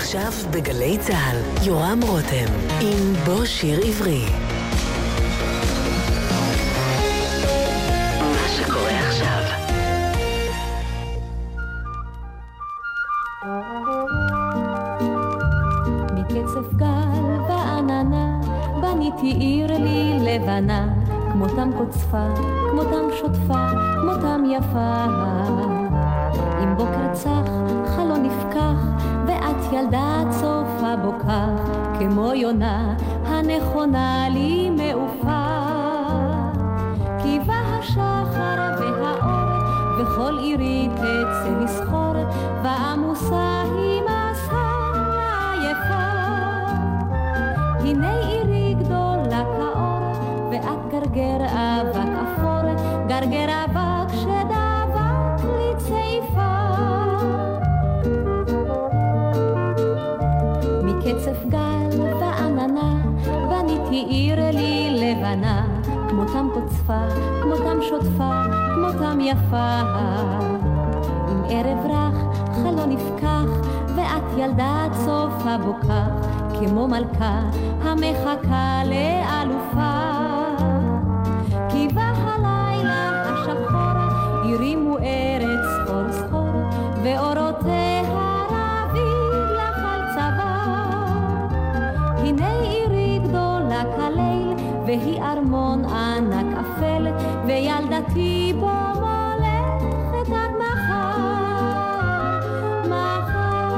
עכשיו בגלי צה"ל, יורם רותם, עם בוא שיר עברי. מקצף גל ועננה, בניתי עיר לי לבנה, כמותם קוצפה, כמותם שוטפה, כמותם יפה. אם בוקר צח, ואת ילדה צופה בוקה, כמו יונה הנכונה לי מעופה. בא השחר והאור, וכל עירי תצא לסחור, ועמוסה היא מסע עייפה. הנה עירי גדולה כאור, ואת גרגר אבק אפור, גרגר קוצפה, כמותם שוטפה, כמותם יפה. עם ערב רך, חלון נפקח, ואת ילדה צופה בוקה, כמו מלכה המחכה לאלופה. כי בא הלילה השחור, הרימו ארץ סחור סחור, ואורותיה רבים לך על צוואר. הנה עירי גדולה כליל, והיא ארמון וילדתי בו מולכת עד מחר, מחר.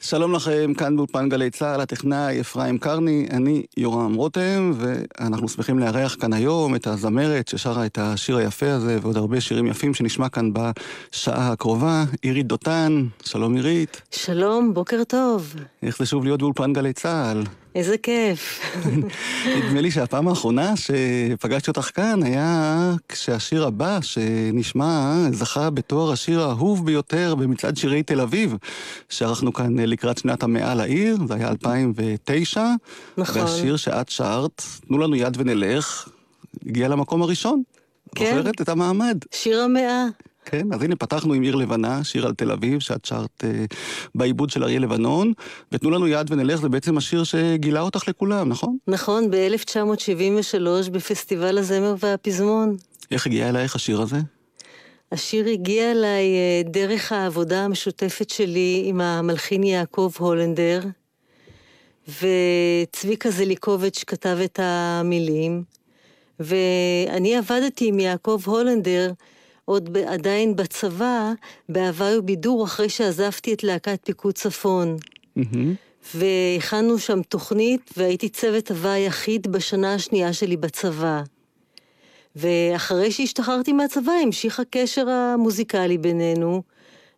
שלום לכם, כאן באולפן גלי צה"ל, הטכנאי אפרים קרני, אני יורם רותם, ואנחנו שמחים לארח כאן היום את הזמרת ששרה את השיר היפה הזה, ועוד הרבה שירים יפים שנשמע כאן בשעה הקרובה, עירית דותן, שלום עירית. שלום, בוקר טוב. איך זה שוב להיות באולפן גלי צה"ל? איזה כיף. נדמה לי שהפעם האחרונה שפגשתי אותך כאן היה כשהשיר הבא שנשמע זכה בתואר השיר האהוב ביותר במצעד שירי תל אביב, שערכנו כאן לקראת שנת המאה לעיר, זה היה 2009. נכון. והשיר שאת שרת, תנו לנו יד ונלך, הגיע למקום הראשון. כן. זוכרת את המעמד? שיר המאה. כן, אז הנה פתחנו עם עיר לבנה, שיר על תל אביב, שאת שרת אה, בעיבוד של אריה לבנון, ותנו לנו יד ונלך, זה בעצם השיר שגילה אותך לכולם, נכון? נכון, ב-1973 בפסטיבל הזמר והפזמון. איך הגיע אלייך השיר הזה? השיר הגיע אליי אה, דרך העבודה המשותפת שלי עם המלחין יעקב הולנדר, וצביקה זליקוביץ' כתב את המילים, ואני עבדתי עם יעקב הולנדר עוד ב- עדיין בצבא, בהוואי ובידור, אחרי שעזבתי את להקת פיקוד צפון. והכנו שם תוכנית, והייתי צוות הוואי היחיד בשנה השנייה שלי בצבא. ואחרי שהשתחררתי מהצבא, המשיך הקשר המוזיקלי בינינו,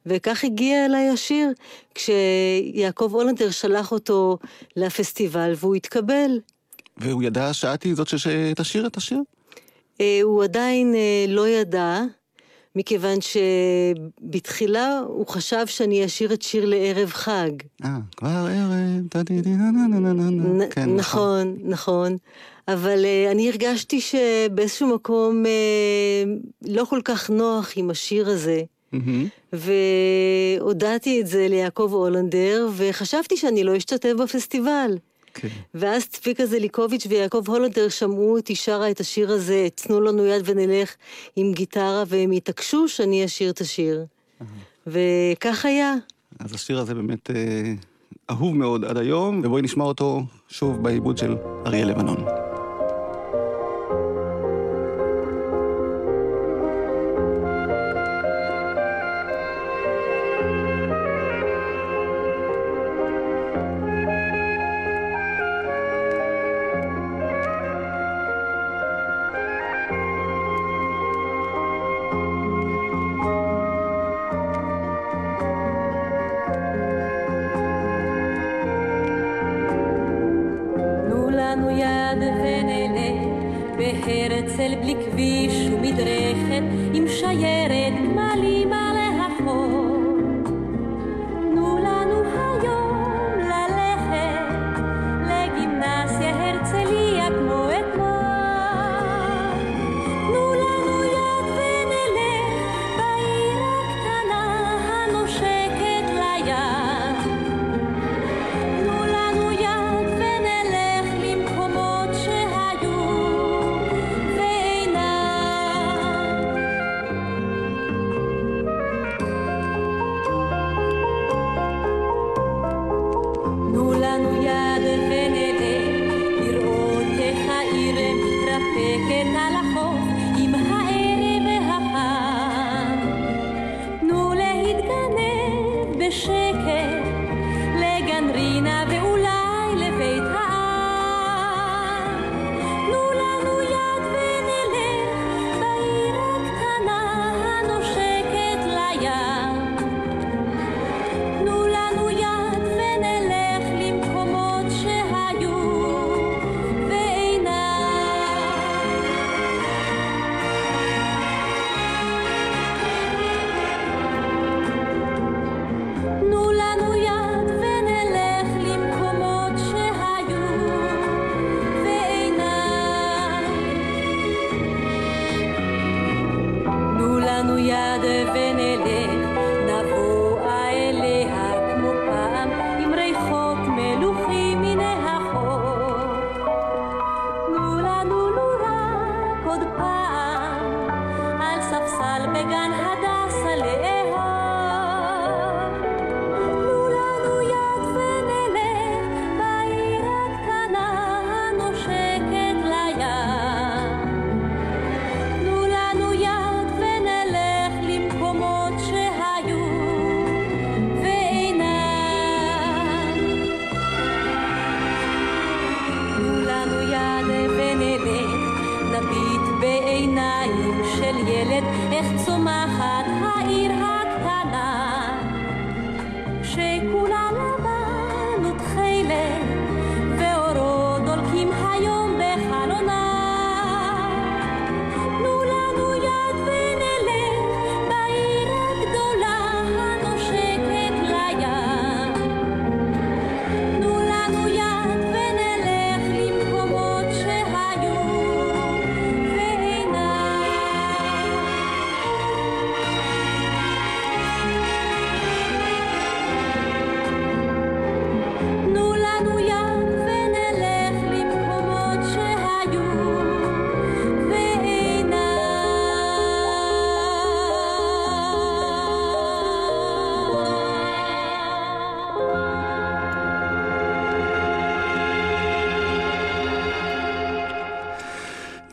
וכך הגיע אליי השיר, כשיעקב הולנדר שלח אותו לפסטיבל והוא התקבל. והוא ידע שאת היא זאת שתשיר את השיר? אה, הוא עדיין אה, לא ידע, מכיוון שבתחילה הוא חשב שאני אשיר את שיר לערב חג. אה, כבר ערב, טה-די-די, נה נה נה נה נה נה. נ- כן, נכון, נכון. אבל uh, אני הרגשתי שבאיזשהו מקום uh, לא כל כך נוח עם השיר הזה. מהמם. והודעתי את זה ליעקב הולנדר, וחשבתי שאני לא אשתתף בפסטיבל. כן. ואז צביקה זליקוביץ' ויעקב הולנדר שמעו אותי שרה את השיר הזה, תנו לנו יד ונלך עם גיטרה, והם התעקשו שאני אשיר את השיר. וכך היה. אז השיר הזה באמת אה, אהוב מאוד עד היום, ובואי נשמע אותו שוב בעיבוד של אריה לבנון. pena la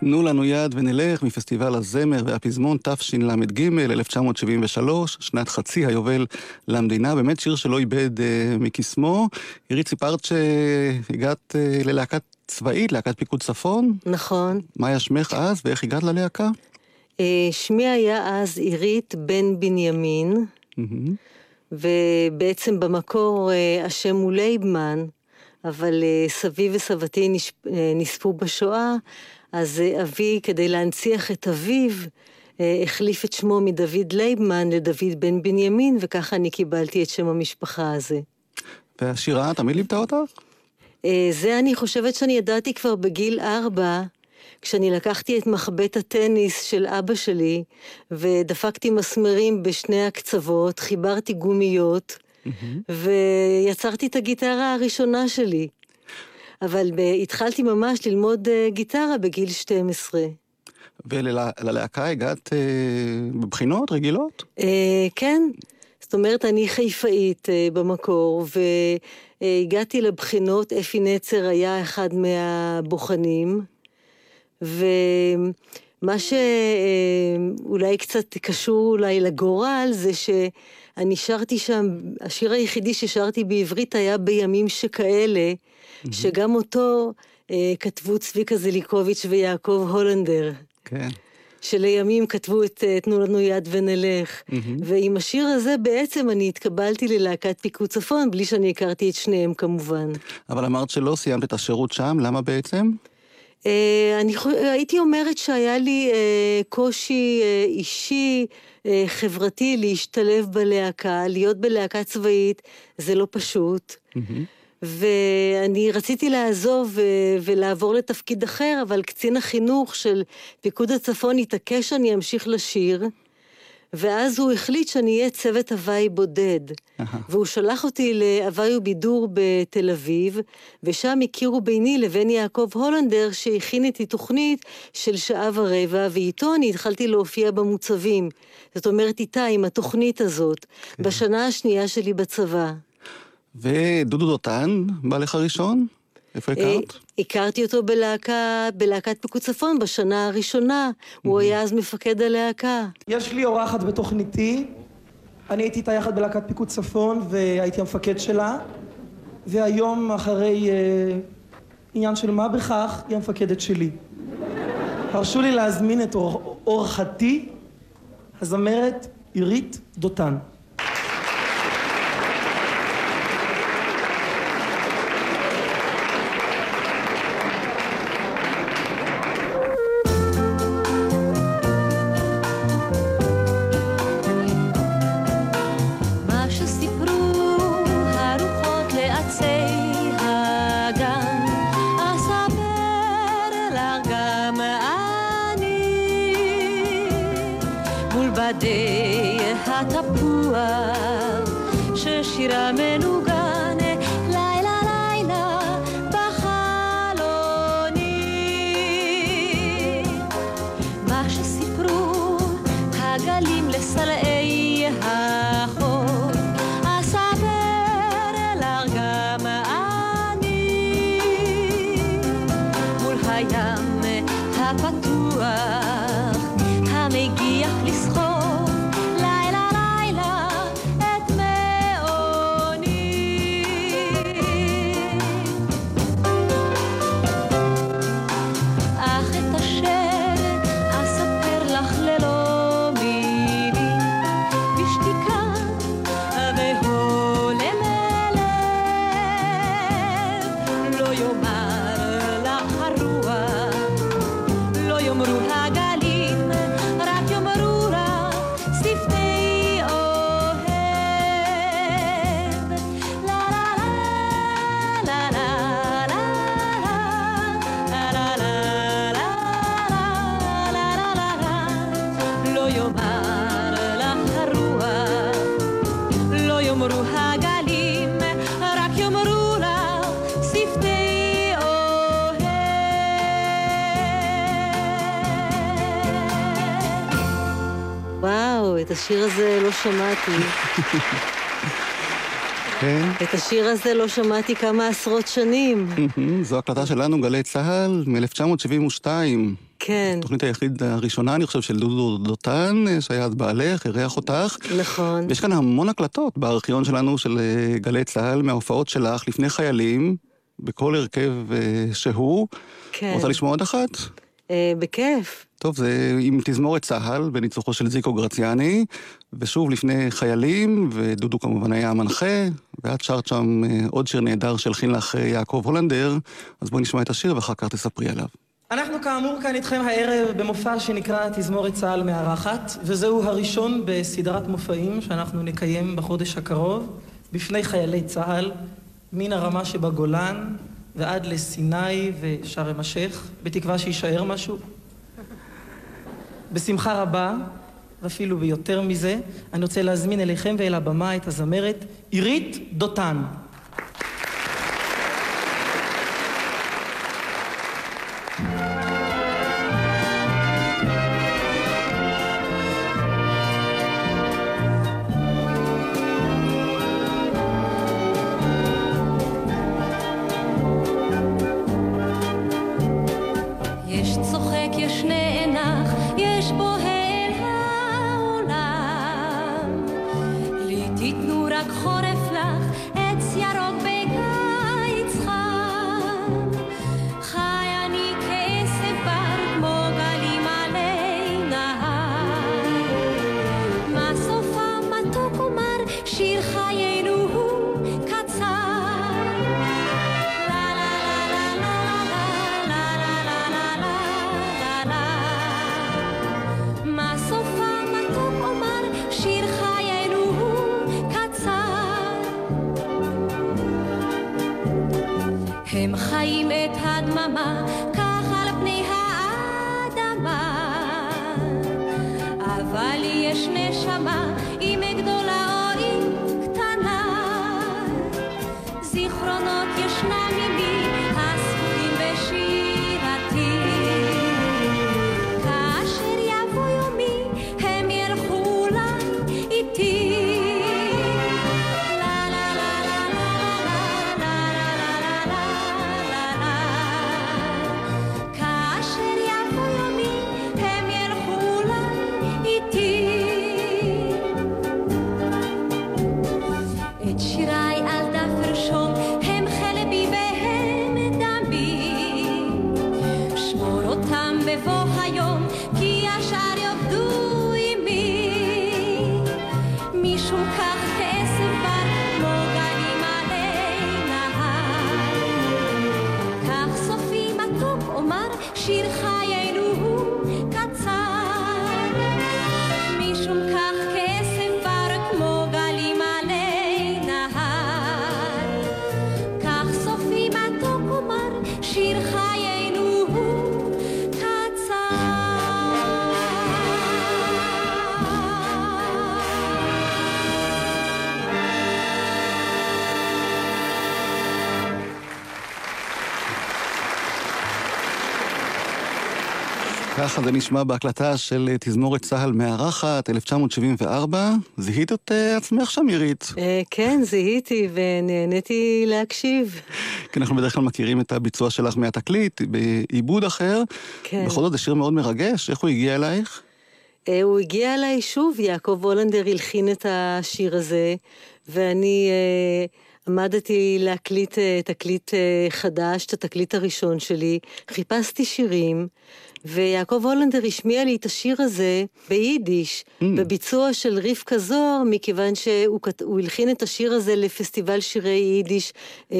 תנו לנו יד ונלך מפסטיבל הזמר והפזמון תשל"ג, 1973, שנת חצי היובל למדינה, באמת שיר שלא איבד אה, מקסמו. עירית, סיפרת שהגעת אה, ללהקת צבאית, להקת פיקוד צפון. נכון. מה היה שמך אז ואיך הגעת ללהקה? אה, שמי היה אז עירית בן בנימין, mm-hmm. ובעצם במקור אה, השם הוא לייבמן, אבל אה, סבי וסבתי אה, נספו בשואה. אז אה, אבי, כדי להנציח את אביו, אה, החליף את שמו מדוד לייבמן לדוד בן בנימין, וככה אני קיבלתי את שם המשפחה הזה. והשירה, תמיד לימדה אותך? אה, זה אני חושבת שאני ידעתי כבר בגיל ארבע, כשאני לקחתי את מחבט הטניס של אבא שלי, ודפקתי מסמרים בשני הקצוות, חיברתי גומיות. ויצרתי את הגיטרה הראשונה שלי. אבל התחלתי ממש ללמוד אה, גיטרה בגיל 12. וללהקה הגעת אה, בבחינות רגילות? אה, כן. זאת אומרת, אני חיפאית אה, במקור, והגעתי לבחינות, אפי נצר היה אחד מהבוחנים, ומה שאולי אה, קצת קשור אולי לגורל, זה שאני שרתי שם, השיר היחידי ששרתי בעברית היה בימים שכאלה, שגם אותו אה, כתבו צביקה זליקוביץ' ויעקב הולנדר. כן. שלימים כתבו את אה, תנו לנו יד ונלך. Mm-hmm. ועם השיר הזה בעצם אני התקבלתי ללהקת פיקוד צפון, בלי שאני הכרתי את שניהם כמובן. אבל אמרת שלא סיימת את השירות שם, למה בעצם? Uh, אני הייתי אומרת שהיה לי uh, קושי uh, אישי, חברתי, להשתלב בלהקה, להיות בלהקה צבאית, זה לא פשוט. ואני רציתי לעזוב ולעבור לתפקיד אחר, אבל קצין החינוך של פיקוד הצפון התעקש שאני אמשיך לשיר, ואז הוא החליט שאני אהיה צוות הוואי בודד. והוא שלח אותי להוואי ובידור בתל אביב, ושם הכירו ביני לבין יעקב הולנדר, שהכין איתי תוכנית של שעה ורבע, ואיתו אני התחלתי להופיע במוצבים. זאת אומרת, איתה, עם התוכנית הזאת, כן. בשנה השנייה שלי בצבא. ודודו דותן, בעלך הראשון? איפה אה, הכרת? הכרתי אותו בלהקה, בלהקת פיקוד צפון בשנה הראשונה. הוא היה אז מפקד הלהקה. יש לי אורחת בתוכניתי, אני הייתי איתה יחד בלהקת פיקוד צפון והייתי המפקד שלה, והיום אחרי אה, עניין של מה בכך, היא המפקדת שלי. הרשו לי להזמין את אור- אורחתי, הזמרת עירית דותן. וואו, את השיר הזה לא שמעתי. כן. את השיר הזה לא שמעתי כמה עשרות שנים. זו הקלטה שלנו, גלי צה"ל, מ-1972. כן, התוכנית היחיד הראשונה, אני חושב, של דודו דותן, אה, שהיה אז בעלך, אירח אותך. נכון. ויש כאן המון הקלטות בארכיון שלנו של אה, גלי צה"ל, מההופעות שלך לפני חיילים, בכל הרכב אה, שהוא. כן. רוצה לשמוע עוד אחת? אה, בכיף. טוב, זה עם תזמורת צה"ל, בניצוחו של זיקו גרציאני, ושוב לפני חיילים, ודודו כמובן היה המנחה, ואת שרת שם אה, עוד שיר נהדר שהלחין לך אה, יעקב הולנדר, אז בואי נשמע את השיר ואחר כך תספרי עליו. אנחנו כאמור כאן איתכם הערב במופע שנקרא תזמורת צה"ל מארחת, וזהו הראשון בסדרת מופעים שאנחנו נקיים בחודש הקרוב בפני חיילי צה"ל, מן הרמה שבגולן ועד לסיני ושארם א-שייח, בתקווה שיישאר משהו. בשמחה רבה, ואפילו ביותר מזה, אני רוצה להזמין אליכם ואל הבמה את הזמרת עירית דותן. ככה זה נשמע בהקלטה של אה, תזמורת צה"ל מארחת, 1974. זיהית את אה, עצמך שם, עירית? אה, כן, זיהיתי ונהניתי להקשיב. כי אנחנו בדרך כלל מכירים את הביצוע שלך מהתקליט, בעיבוד אחר. כן. בכל זאת זה שיר מאוד מרגש, איך הוא הגיע אלייך? הוא הגיע אליי שוב, יעקב הולנדר הלחין את השיר הזה, ואני עמדתי להקליט תקליט חדש, את התקליט הראשון שלי, חיפשתי שירים, ויעקב הולנדר השמיע לי את השיר הזה ביידיש, Mm. בביצוע של רבקה זוהר, מכיוון שהוא כת- הלחין את השיר הזה לפסטיבל שירי יידיש אה,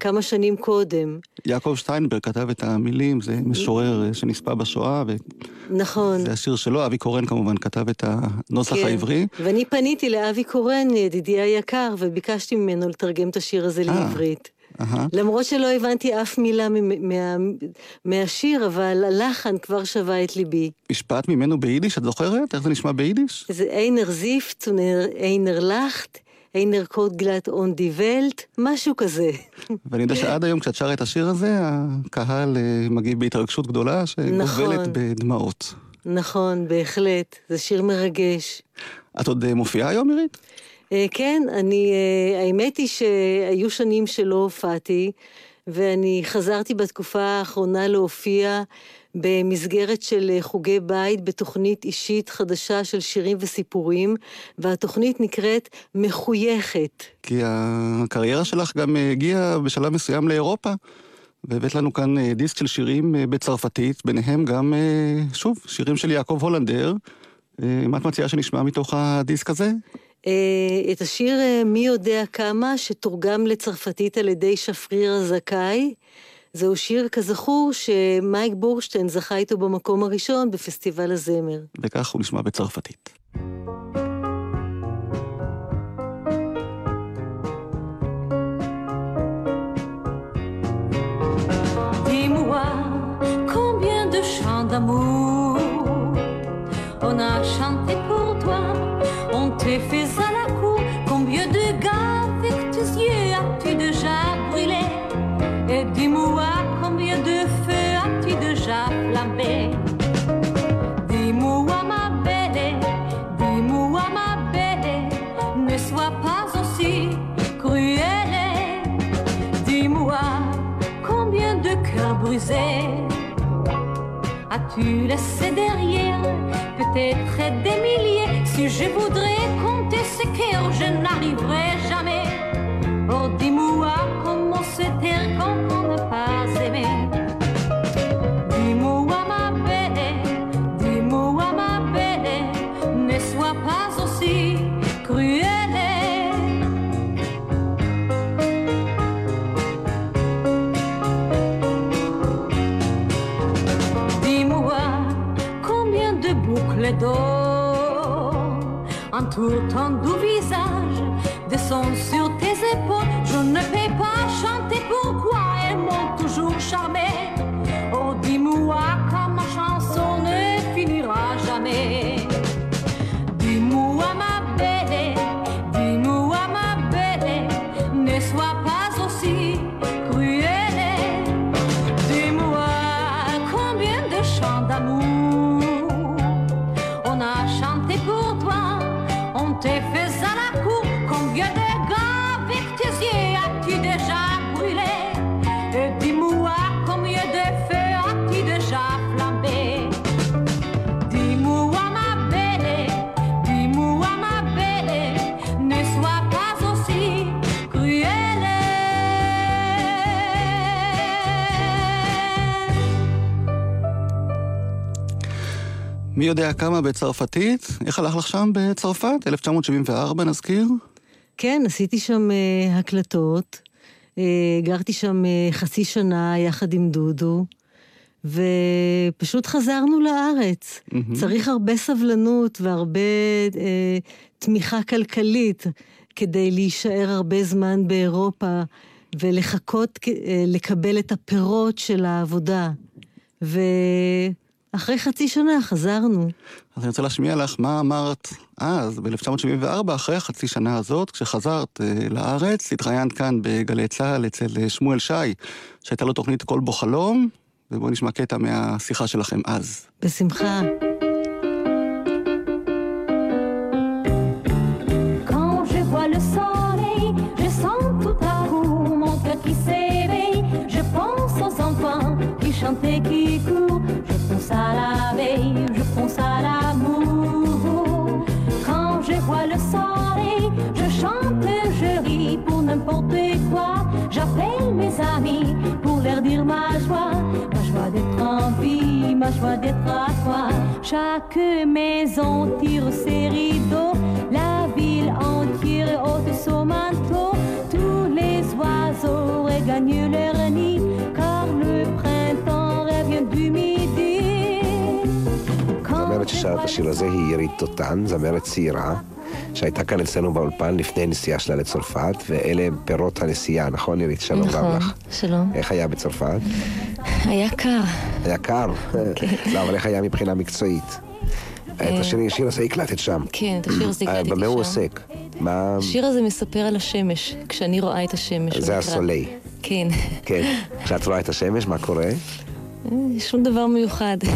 כמה שנים קודם. יעקב שטיינברג כתב את המילים, זה משורר אה, שנספה בשואה, נכון. וזה השיר שלו, אבי קורן כמובן כתב את הנוסח כן. העברי. ואני פניתי לאבי קורן, ידידי היקר, וביקשתי ממנו לתרגם את השיר הזה אה. לעברית. אהה. למרות שלא הבנתי אף מילה ממ- מה, מהשיר, אבל הלחן כבר שווה את ליבי. משפט ממנו ביידיש, את זוכרת? איך זה נשמע ביידיש? זה איינר זיפט ואיינר לחט, איינר קוד גלט און די ולט, משהו כזה. ואני יודע שעד היום כשאת שרה את השיר הזה, הקהל אה, מגיב בהתרגשות גדולה שגובלת נכון. בדמעות. נכון, בהחלט, זה שיר מרגש. את עוד אה, מופיעה היום, עירית? אה, כן, אני, אה, האמת היא שהיו שנים שלא הופעתי, ואני חזרתי בתקופה האחרונה להופיע במסגרת של אה, חוגי בית בתוכנית אישית חדשה של שירים וסיפורים, והתוכנית נקראת מחויכת. כי הקריירה שלך גם הגיעה בשלב מסוים לאירופה, והבאת לנו כאן דיסק של שירים בצרפתית, ביניהם גם, שוב, שירים של יעקב הולנדר. מה את מציעה שנשמע מתוך הדיסק הזה? אה, את השיר אה, מי יודע כמה, שתורגם לצרפתית על ידי שפריר הזכאי. זהו שיר, כזכור, שמייק בורשטיין זכה איתו במקום הראשון בפסטיבל הזמר. וכך הוא נשמע בצרפתית. D'amour on a chanté pour toi, on t'est fait as-tu laissé derrière Peut-être des milliers. Si je voudrais compter ces cœurs, je n'arriverai jamais. Oh, dis-moi comment se taire quand on n'a pas d'or entourent ton doux visage, descendent sur tes épaules. Je ne peux pas chanter pourquoi elles m'ont toujours charmé. מי יודע כמה בצרפתית? איך הלך לך שם בצרפת? 1974 נזכיר? כן, עשיתי שם uh, הקלטות. Uh, גרתי שם uh, חצי שנה יחד עם דודו, ופשוט חזרנו לארץ. Mm-hmm. צריך הרבה סבלנות והרבה uh, תמיכה כלכלית כדי להישאר הרבה זמן באירופה ולחכות uh, לקבל את הפירות של העבודה. ו... אחרי חצי שנה חזרנו. אז אני רוצה להשמיע לך מה אמרת אז, ב-1974, אחרי החצי שנה הזאת, כשחזרת uh, לארץ, התראיינת כאן בגלי צה"ל אצל uh, שמואל שי, שהייתה לו תוכנית כל בו חלום, ובואו נשמע קטע מהשיחה שלכם אז. בשמחה. Pense à la veille, je pense à l'amour. Quand je vois le soleil, je chante, je ris pour n'importe quoi. J'appelle mes amis pour leur dire ma joie, ma joie d'être en vie, ma joie d'être à toi. Chaque maison tire ses rideaux, la ville entière ôte son manteau. Tous les oiseaux regagnent leur nid, השיר הזה היא ירית דותן, זמרת צעירה, שהייתה כאן אצלנו באולפן לפני נסיעה שלה לצרפת, ואלה הם פירות הנסיעה, נכון ירית? שלום נכון, רב לך. שלום. איך היה בצרפת? היה קר. היה קר? כן. לא, אבל איך היה מבחינה מקצועית? את אה, השיר הזה הקלטת שם. כן, את השיר הזה אה, הקלטתי במה הוא שם. עוסק? מה... השיר הזה מספר על השמש, כשאני רואה את השמש. זה. הסולי. כן. כן. כשאת רואה את השמש, מה קורה? אה, שום דבר מיוחד.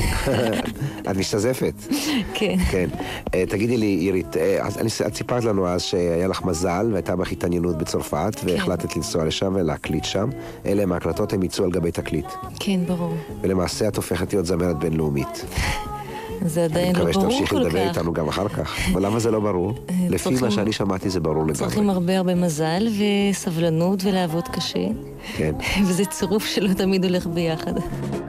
את משתזפת. כן. כן. אה, תגידי לי, עירית, אה, אני- את סיפרת לנו אז שהיה לך מזל והייתה בך התעניינות בצרפת, כן. והחלטת לנסוע לשם ולהקליט שם. אלה הם ההקלטות, הם יצאו על גבי תקליט. כן, ברור. ולמעשה את הופכת להיות זמרת בינלאומית. זה אני עדיין לא מקווה ברור שתמשיכי כל לדבר כך. איתנו גם אחר כך. אבל למה זה לא ברור? לפי צריכים- מה שאני שמעתי זה ברור צריכים לגמרי. הרבה הרבה מזל וסבלנות ולעבוד קשה, כן. וזה צירוף שלא תמיד הולך ביחד.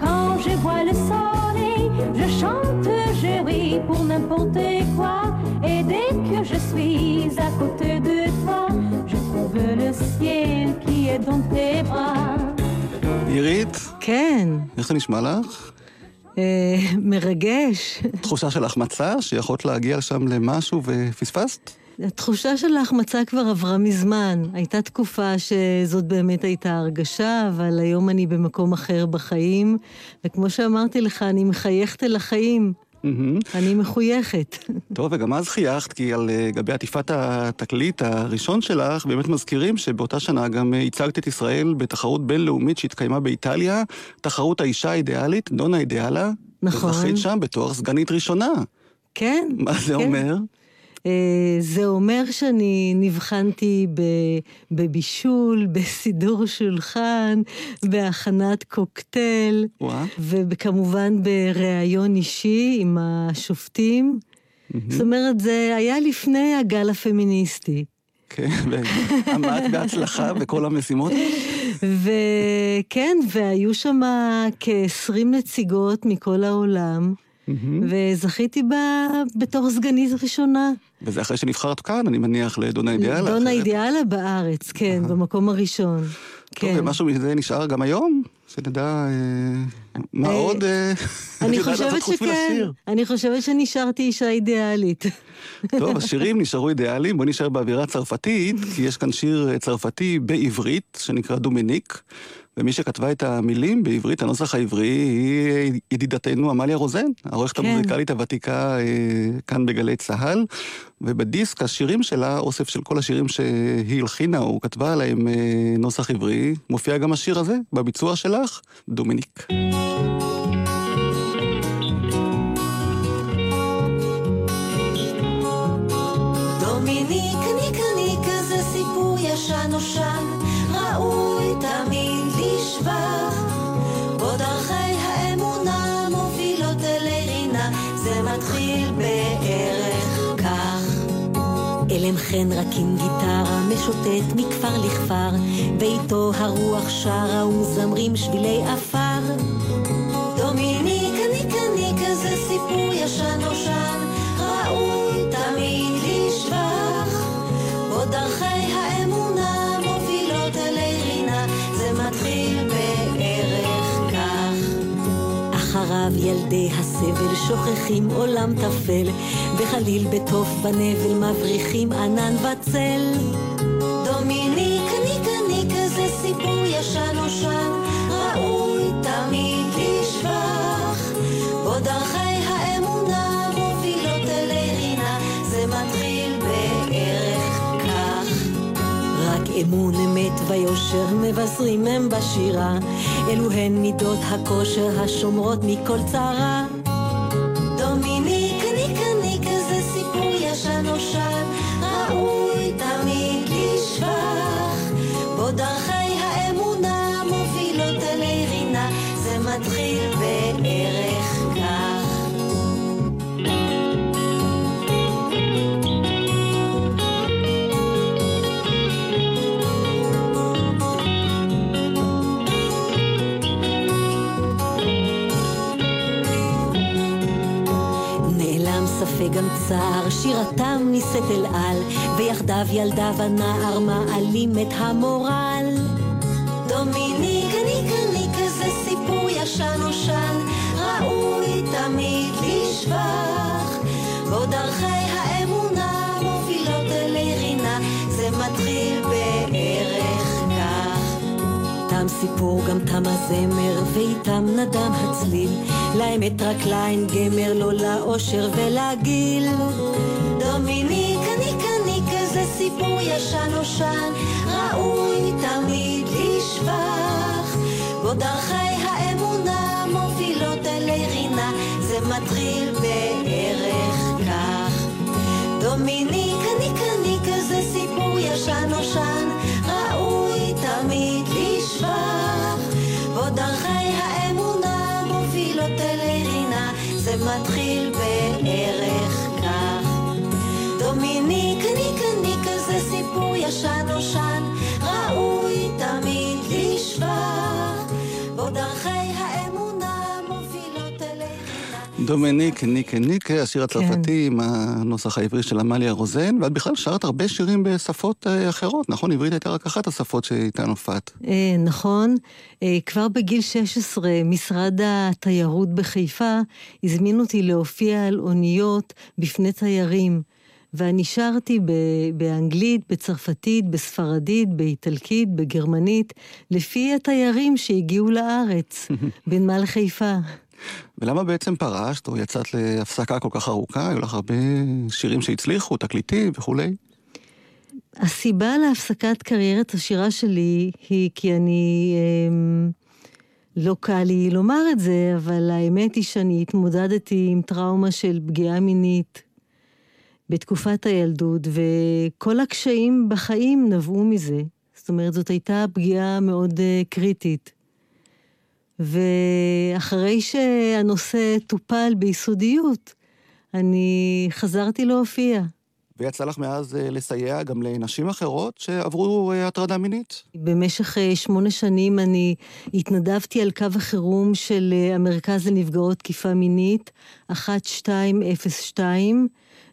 Quand je vois le soleil, je chante, je ris pour n'importe quoi. Et dès que je suis à côté de toi, je trouve le ciel qui est dans tes bras. עירית, כן, איך זה נשמע לך? אה, מרגש. תחושה של החמצה, שיכולת להגיע לשם למשהו ופספסת? התחושה של ההחמצה כבר עברה מזמן. הייתה תקופה שזאת באמת הייתה הרגשה, אבל היום אני במקום אחר בחיים, וכמו שאמרתי לך, אני מחייכת אל החיים. אני מחויכת. טוב, וגם אז חייכת, כי על אה, גבי עטיפת התקליט הראשון שלך, באמת מזכירים שבאותה שנה גם אה, ייצגת את ישראל בתחרות בינלאומית שהתקיימה באיטליה, תחרות האישה האידיאלית, דונה אידיאלה. נכון. וזכית שם בתואר סגנית ראשונה. כן. מה זה כן. אומר? אה, זה אומר שאני נבחנתי בבישול, בסידור שולחן, בהכנת קוקטייל. וכמובן בריאיון אישי עם השופטים. זאת אומרת, זה היה לפני הגל הפמיניסטי. כן, ועמדת בהצלחה בכל המשימות. וכן, והיו שם כ-20 נציגות מכל העולם, וזכיתי בה בתור סגנית ראשונה. וזה אחרי שנבחרת כאן, אני מניח, לדונה אידיאלה. אחרת- אידיאלה בארץ, כן, במקום הראשון. טוב, כן. ומשהו מזה נשאר גם היום? שנדע אה, מה אה, עוד אה, אני חושבת שכן. אני חושבת שנשארתי אישה אידיאלית. טוב, השירים נשארו אידיאליים, בוא נשאר באווירה צרפתית, כי יש כאן שיר אה, צרפתי בעברית, שנקרא דומיניק, ומי שכתבה את המילים בעברית, הנוסח העברי, היא ידידתנו עמליה רוזן, העורכת כן. המוזיקלית הוותיקה אה, כאן בגלי צה"ל, ובדיסק השירים שלה, אוסף של כל השירים שהיא הלחינה או כתבה עליהם אה, נוסח עברי, מופיע גם השיר הזה, בביצוע שלך, דומיניק. דומיניק, ניק, ניק, זה סיפור ישן נושן, ראוי תמיד לשבח. בו דרכי האמונה מובילות אלי רינה, זה מתחיל בערך כך. אלם חן רק עם גיטרה, משוטט מכפר לכפר, ואיתו הרוח שרה ומזמרים שבילי עפר. אחריו ילדי הסבל שוכחים עולם טפל, וחליל בתוף בנבל מבריחים ענן וצל. דומיניק, ניק, ניק, זה סיפור ישן נושן, ראוי תמיד לשבח. בו דרכי האמונה מובילות אלי רינה, זה מתחיל בערך כך. רק אמון אמת ויושר מבשרים הם בשירה, אלו הן מידות הכושר השומרות מכל צרה. צער, שירתם נישאת אל על, ויחדיו ילדה ונער מעלים את המורל. תם סיפור גם תם הזמר, ואיתם נדם הצליל, לאמת רק לעין גמר, לא לאושר ולגיל. דומיניק, ניק, ניק, זה סיפור ישן נושן, ראוי תמיד לשבח. בו דרכי האמונה מובילות אלי רינה, זה מתחיל בערך כך. דומיניק, ניק, ניק, זה סיפור ישן נושן, ראוי תמיד מובילות אלי רינה, זה מתחיל בערך דומיניק ניקה ניקה, השיר הצרפתי עם הנוסח העברי של עמליה רוזן, ואת בכלל שרת הרבה שירים בשפות אה, אחרות, נכון? עברית הייתה רק אחת השפות שאיתן הופעת. אה, נכון, אה, כבר בגיל 16 משרד התיירות בחיפה הזמין אותי להופיע על אוניות בפני תיירים. ואני שרתי באנגלית, בצרפתית, בספרדית, באיטלקית, בגרמנית, לפי התיירים שהגיעו לארץ, בנמל חיפה. ולמה בעצם פרשת או יצאת להפסקה כל כך ארוכה? היו לך הרבה שירים שהצליחו, תקליטים וכולי. הסיבה להפסקת קריירת השירה שלי היא כי אני... אמ, לא קל לי לומר את זה, אבל האמת היא שאני התמודדתי עם טראומה של פגיעה מינית בתקופת הילדות, וכל הקשיים בחיים נבעו מזה. זאת אומרת, זאת הייתה פגיעה מאוד uh, קריטית. ואחרי שהנושא טופל ביסודיות, אני חזרתי להופיע. ויצא לך מאז אה, לסייע גם לנשים אחרות שעברו אה, הטרדה מינית? במשך אה, שמונה שנים אני התנדבתי על קו החירום של המרכז לנפגעות תקיפה מינית, 1202,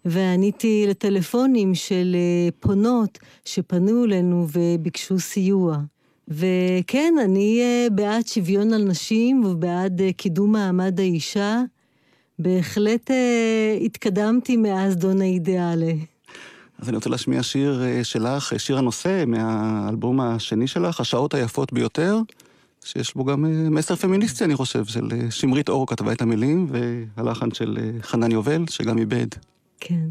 ועניתי לטלפונים של פונות שפנו אלינו וביקשו סיוע. וכן, אני אה, בעד שוויון על נשים ובעד אה, קידום מעמד האישה. בהחלט אה, התקדמתי מאז דונה אידיאלה. אז אני רוצה להשמיע שיר שלך, שיר הנושא מהאלבום השני שלך, השעות היפות ביותר, שיש בו גם מסר פמיניסטי, אני חושב, של שמרית אור כתבה את המילים, והלחן של חנן יובל, שגם איבד. כן.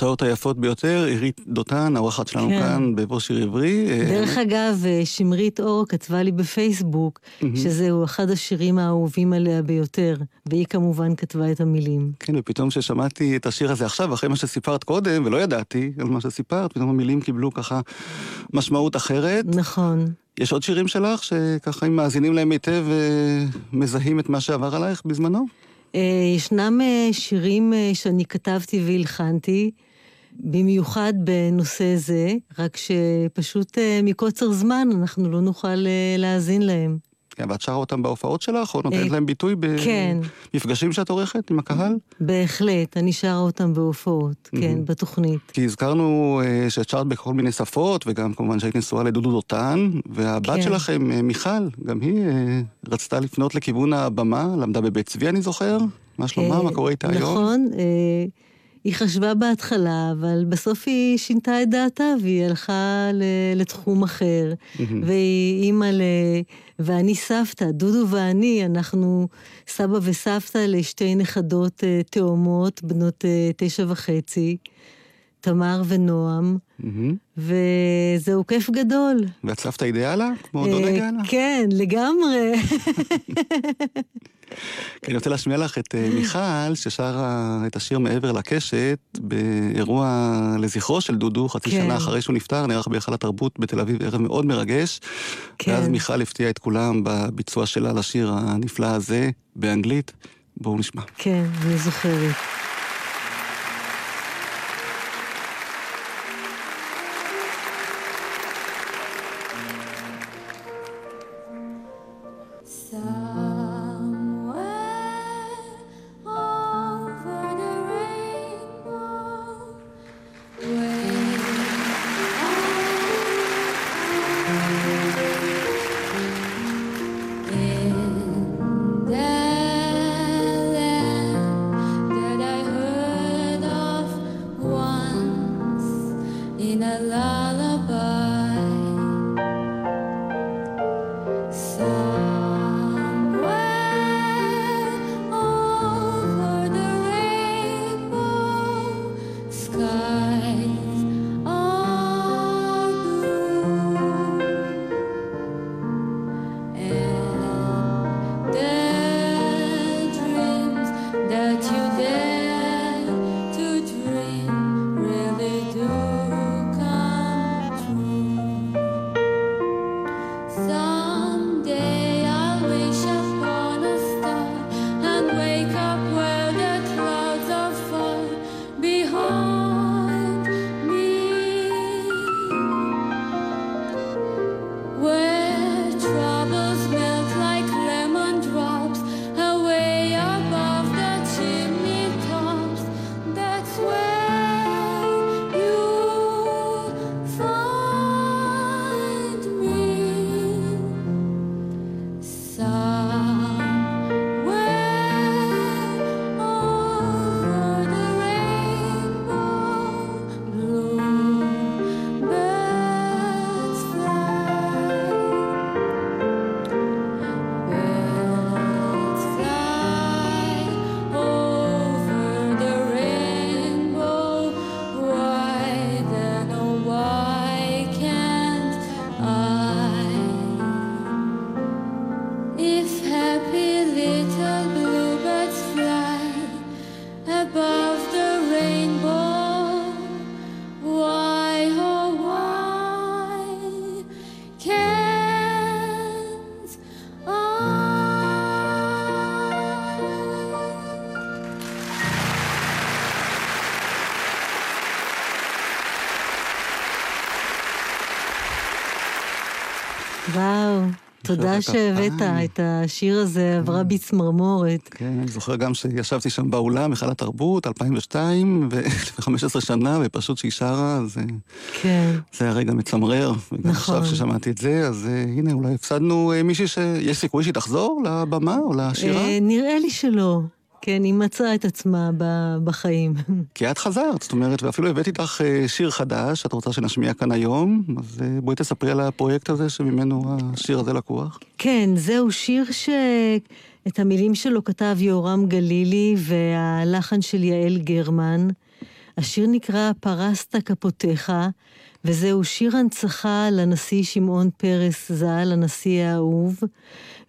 השעות היפות ביותר, עירית דותן, האורחת שלנו כן. כאן בבוא שיר עברי. אה, דרך אגב, אה, שמרית אור כתבה לי בפייסבוק, mm-hmm. שזהו אחד השירים האהובים עליה ביותר, והיא כמובן כתבה את המילים. כן, ופתאום כששמעתי את השיר הזה עכשיו, אחרי מה שסיפרת קודם, ולא ידעתי על מה שסיפרת, פתאום המילים קיבלו ככה משמעות אחרת. נכון. יש עוד שירים שלך שככה אם מאזינים להם היטב אה, מזהים את מה שעבר עלייך בזמנו? ישנם שירים שאני כתבתי והלחנתי, במיוחד בנושא זה, רק שפשוט אה, מקוצר זמן אנחנו לא נוכל אה, להאזין להם. כן, ואת שרה אותם בהופעות שלך, או נותנת אה, להם ביטוי במפגשים כן. שאת עורכת עם הקהל? בהחלט, אני שרה אותם בהופעות, כן, בתוכנית. כי הזכרנו שאת שרת בכל מיני שפות, וגם כמובן שהיית נשואה לדודו דותן, והבת כן. שלכם, מיכל, גם היא רצתה לפנות לכיוון הבמה, למדה בבית צבי, אני זוכר. מה שלומה? מה קורה איתה היום? נכון. היא חשבה בהתחלה, אבל בסוף היא שינתה את דעתה והיא הלכה לתחום אחר. והיא אימא ל... ואני סבתא, דודו ואני, אנחנו סבא וסבתא לשתי נכדות אה, תאומות, בנות אה, תשע וחצי, תמר ונועם, וזהו כיף גדול. ואת סבתא אידיאלה? כמו דודה אה, אידיאלה? כן, לגמרי. אני רוצה להשמיע לך את אה, מיכל, ששרה את השיר מעבר לקשת, באירוע לזכרו של דודו, חצי כן. שנה אחרי שהוא נפטר, נערך בהיכל התרבות בתל אביב, ערב מאוד מרגש. כן. ואז מיכל הפתיעה את כולם בביצוע שלה לשיר הנפלא הזה, באנגלית. בואו נשמע. כן, אני זוכרת. תודה שהבאת את השיר הזה, עברה בי צמרמורת. כן, אני זוכר גם שישבתי שם באולם, היכל התרבות, 2002, ולפני 15 שנה, ופשוט שהיא שרה, זה... כן. זה היה רגע מצמרר. וגם נכון. עכשיו ששמעתי את זה, אז אה, הנה, אולי הפסדנו אה, מישהי ש... יש סיכוי שהיא תחזור לבמה או לשירה? אה, נראה לי שלא. כן, היא מצאה את עצמה בחיים. כי את חזרת, זאת אומרת, ואפילו הבאתי איתך אה, שיר חדש, שאת רוצה שנשמיע כאן היום, אז אה, בואי תספרי על הפרויקט הזה שממנו השיר הזה לקוח. כן, זהו שיר שאת המילים שלו כתב יהורם גלילי והלחן של יעל גרמן. השיר נקרא פרסת כפותיך, וזהו שיר הנצחה לנשיא שמעון פרס ז"ל, הנשיא האהוב.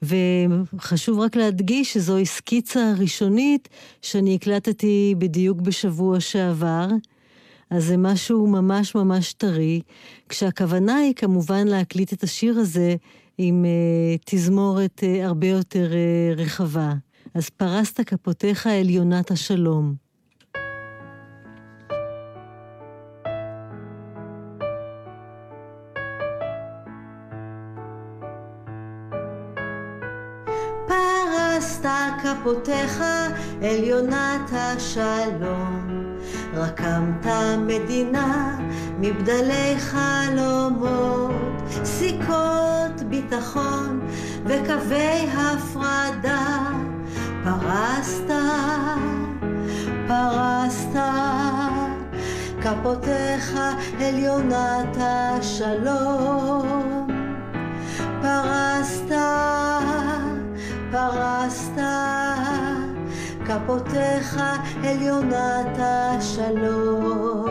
וחשוב רק להדגיש שזוהי סקיצה ראשונית שאני הקלטתי בדיוק בשבוע שעבר. אז זה משהו ממש ממש טרי, כשהכוונה היא כמובן להקליט את השיר הזה עם uh, תזמורת uh, הרבה יותר uh, רחבה. אז פרסת כפותיך אל יונת השלום. כפותיך אל יונת השלום, רקמת מדינה מבדלי חלומות, סיכות ביטחון וקווי הפרדה, פרסת, פרסת כפותיך אל יונת השלום, פרסת פרסת כפותיך אל יונת השלום.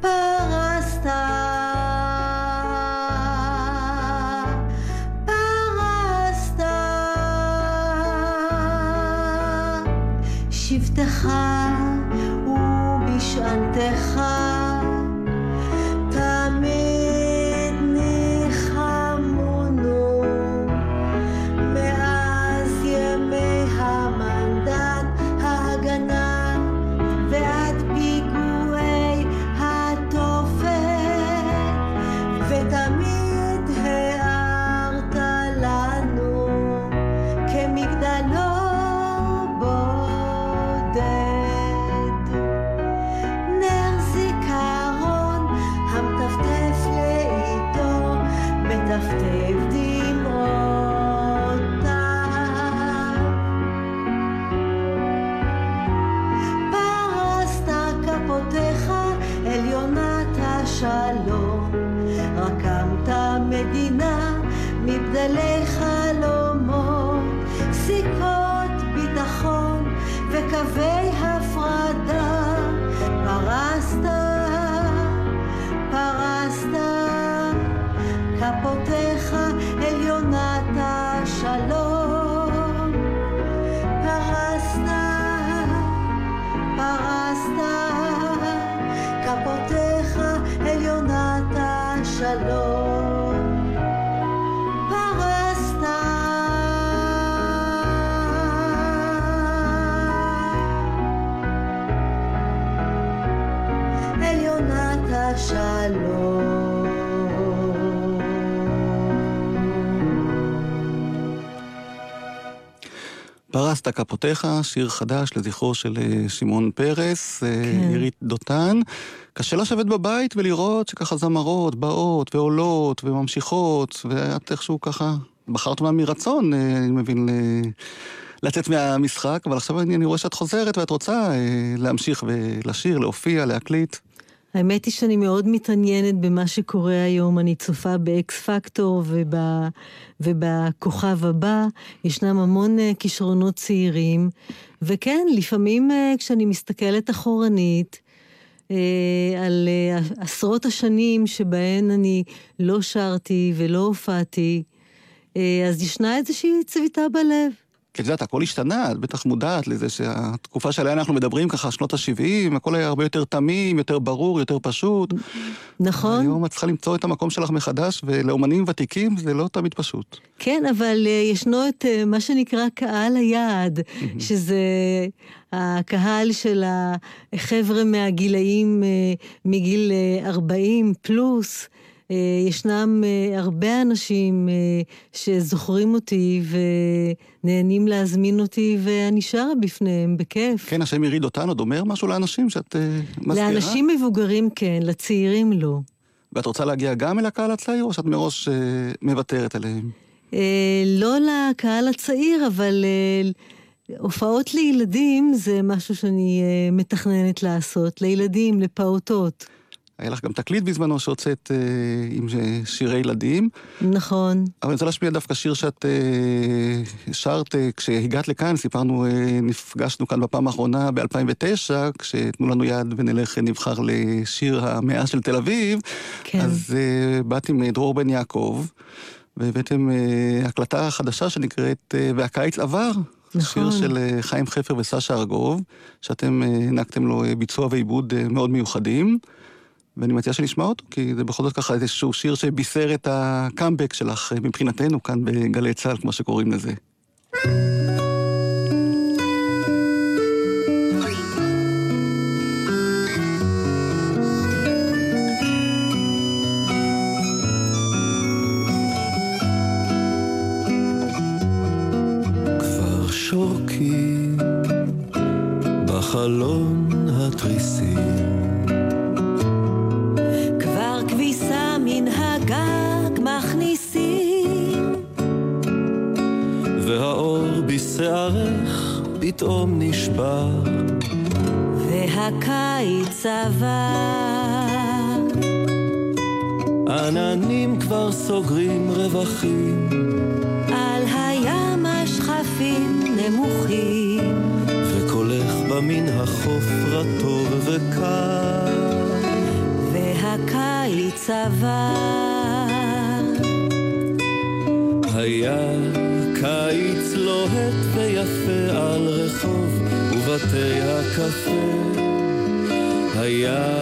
פרסת, פרסת כפותיך, שיר חדש לזכרו של אה, שמעון פרס, אה, כן. עירית דותן. קשה לשבת בבית ולראות שככה זמרות באות ועולות וממשיכות, ואת איכשהו ככה בחרת אומנם מרצון, אה, אני מבין, לצאת מהמשחק, אבל עכשיו אני, אני רואה שאת חוזרת ואת רוצה להמשיך ולשיר, להופיע, להקליט. האמת היא שאני מאוד מתעניינת במה שקורה היום. אני צופה באקס פקטור וב, ובכוכב הבא. ישנם המון אה, כישרונות צעירים. וכן, לפעמים אה, כשאני מסתכלת אחורנית, אה, על עשרות השנים שבהן אני לא שרתי ולא הופעתי, אז ישנה איזושהי צביטה בלב. כי את יודעת, הכל השתנה, את בטח מודעת לזה שהתקופה שעליה אנחנו מדברים ככה, שנות ה-70, הכל היה הרבה יותר תמים, יותר ברור, יותר פשוט. נכון? היום את צריכה למצוא את המקום שלך מחדש, ולאומנים ותיקים זה לא תמיד פשוט. כן, אבל אה, ישנו את אה, מה שנקרא קהל היעד, שזה הקהל של החבר'ה מהגילאים, אה, מגיל אה, 40 פלוס. אה, ישנם אה, הרבה אנשים אה, שזוכרים אותי ונהנים להזמין אותי, ואני שרה בפניהם בכיף. כן, השם יריד אותן עוד אומר משהו לאנשים שאת מזכירה? לאנשים מבוגרים כן, לצעירים לא. ואת רוצה להגיע גם אל הקהל הצעיר, או שאת מראש מוותרת עליהם? לא לקהל הצעיר, אבל הופעות לילדים זה משהו שאני מתכננת לעשות. לילדים, לפעוטות. היה לך גם תקליט בזמנו שהוצאת אה, עם שירי ילדים, נכון. אבל אני רוצה להשמיע דווקא שיר שאת אה, שרת אה, כשהגעת לכאן, סיפרנו, אה, נפגשנו כאן בפעם האחרונה ב-2009, כשתנו לנו יד ונלך נבחר לשיר המאה של תל אביב, כן. אז אה, באת עם אה, דרור בן יעקב, והבאתם אה, הקלטה חדשה שנקראת אה, "והקיץ עבר". נכון. שיר של אה, חיים חפר וסשה ארגוב, שאתם אה, הענקתם לו ביצוע ועיבוד מאוד מיוחדים. ואני מציע שנשמע אותו, כי זה בכל זאת ככה איזשהו שיר שבישר את הקאמבק שלך אה, מבחינתנו כאן בגלי צה"ל, כמו שקוראים לזה. כבר והקיץ עבר. עננים כבר סוגרים רווחים. על הים השכפים נמוכים. וקולך במין החוף רטוב וקר. והקיץ עבר. היה קיץ לוהט ויפה על רחוב ובתי הקפה היה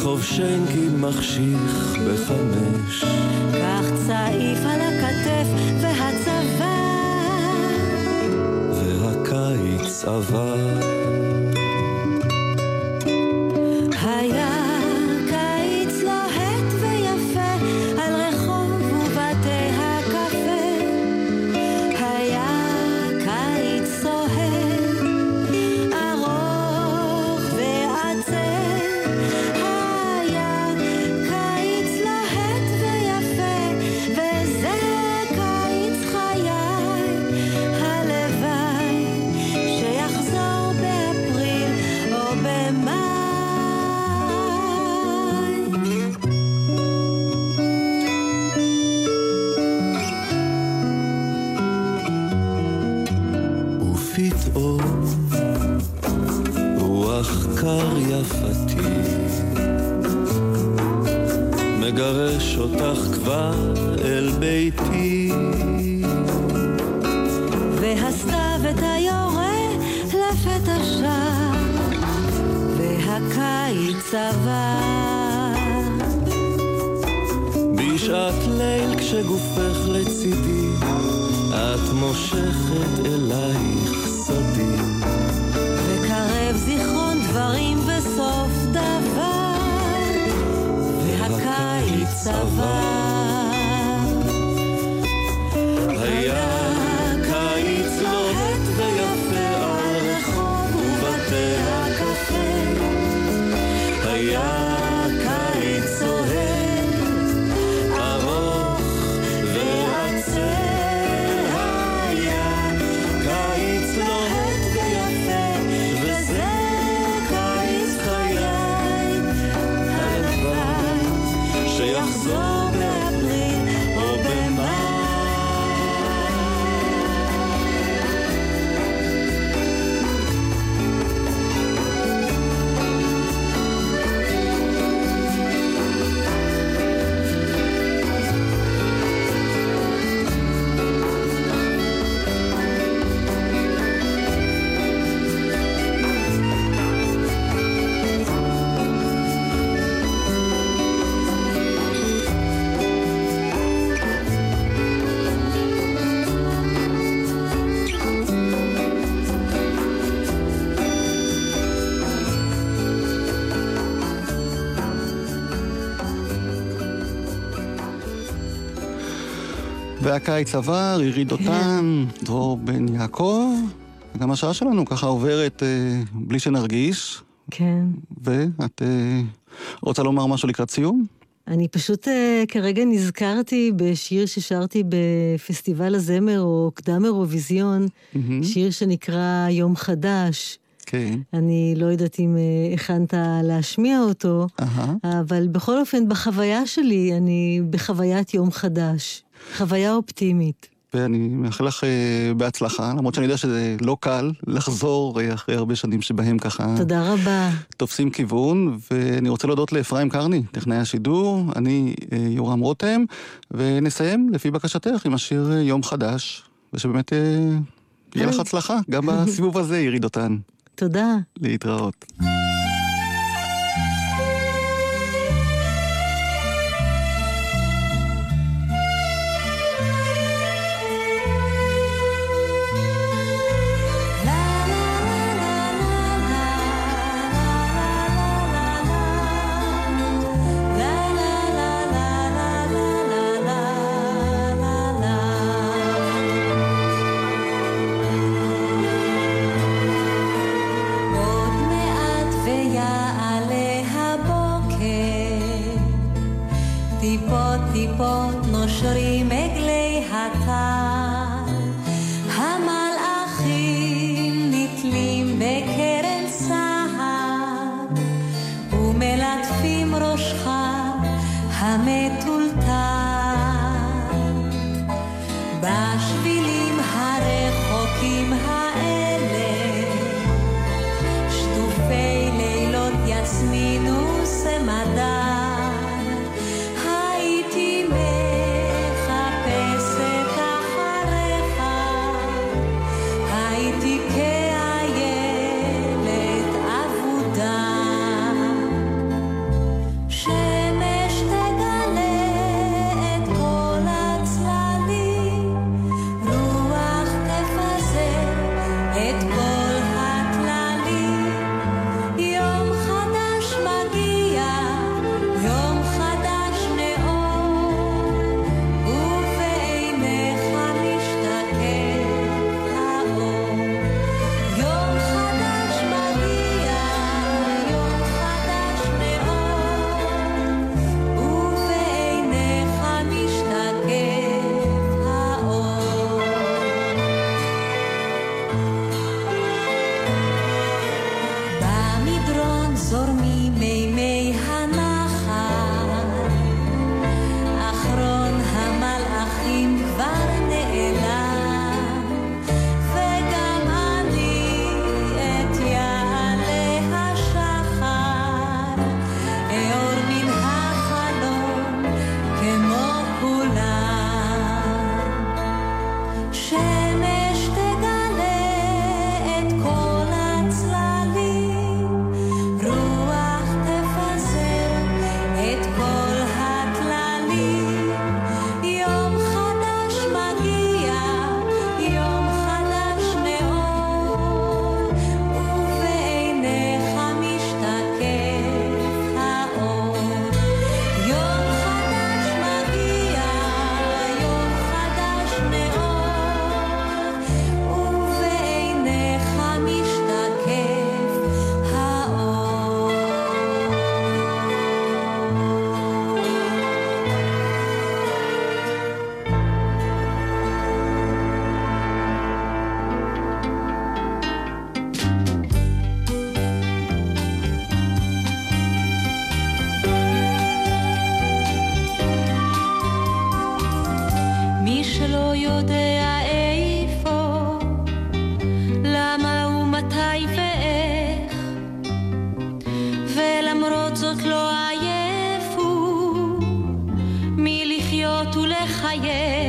רחוב שיינקין מחשיך בחמש. כך צעיף על הכתף והצבא. והקיץ עבר מגרש אותך כבר אל ביתי. והסתיו את היורה לפתע שם והקיץ עבר. בשעת ליל כשגופך לצידי את מושכת אלייך סדים וקרב זיכרון דברים בסוף והקיץ עבר והקיץ עבר, עירי דותן, דרור בן יעקב, וגם השעה שלנו ככה עוברת אה, בלי שנרגיש. כן. ואת אה, רוצה לומר משהו לקראת סיום? אני פשוט אה, כרגע נזכרתי בשיר ששרתי בפסטיבל הזמר או קדם אירוויזיון, מהמם. שיר שנקרא יום חדש. כן. אני לא יודעת אם אה, הכנת להשמיע אותו, אהה. אבל בכל אופן, בחוויה שלי, אני בחוויית יום חדש. חוויה אופטימית. ואני מאחל לך אה, בהצלחה, למרות שאני יודע שזה לא קל לחזור אה, אחרי הרבה שנים שבהם ככה תודה רבה. תופסים כיוון, ואני רוצה להודות לאפרים קרני, טכנאי השידור, אני אה, יורם רותם, ונסיים לפי בקשתך עם השיר יום חדש, ושבאמת יהיה לך. הצלחה, גם בסיבוב הזה, עירי דותן. תודה. להתראות. ולמרות זאת לא עייפו מלחיות ולחייך.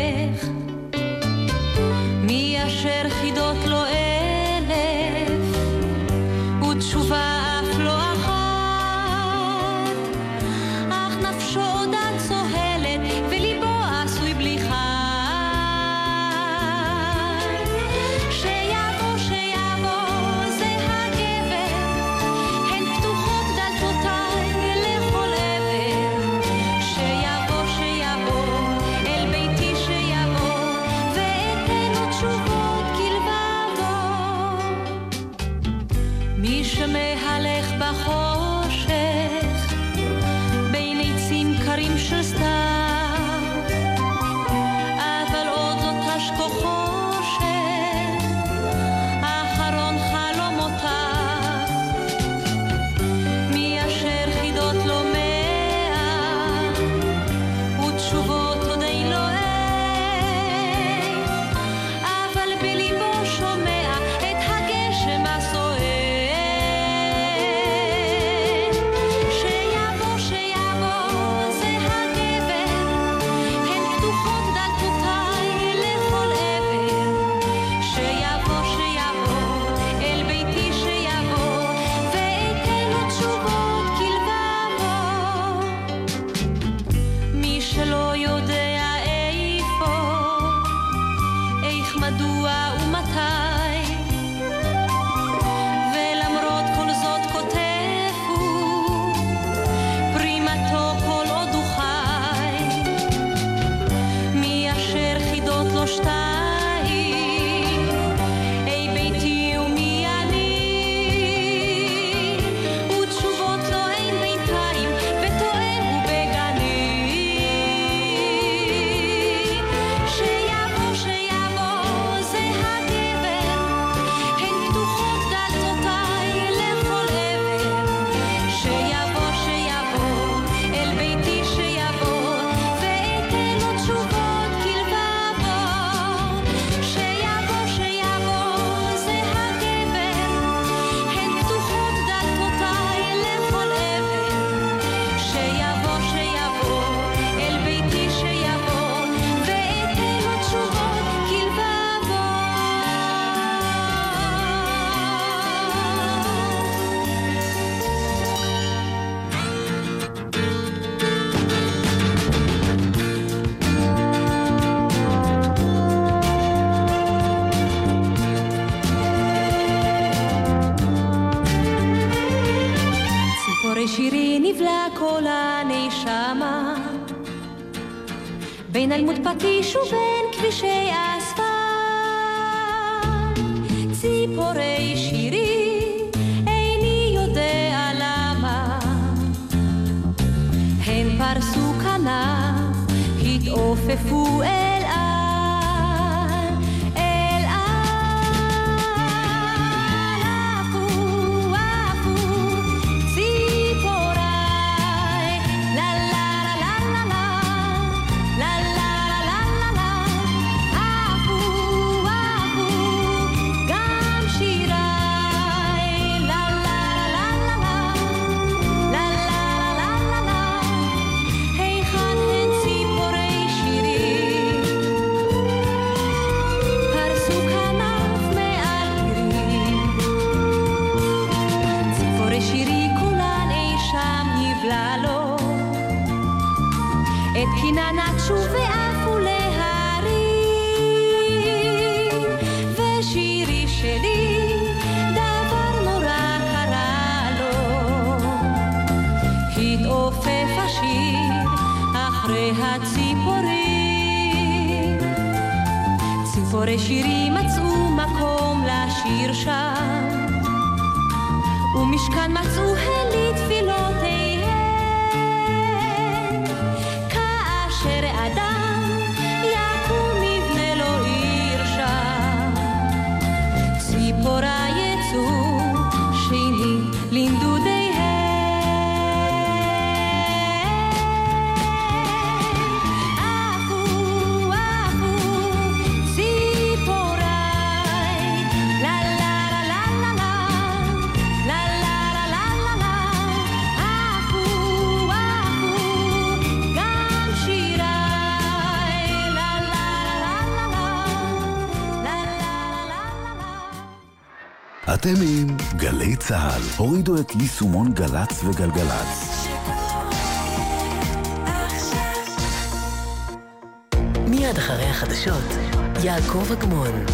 一束北 גלי צה"ל הורידו את יישומון גל"צ וגלגלצ. מיד אחרי החדשות, יעקב אגמון.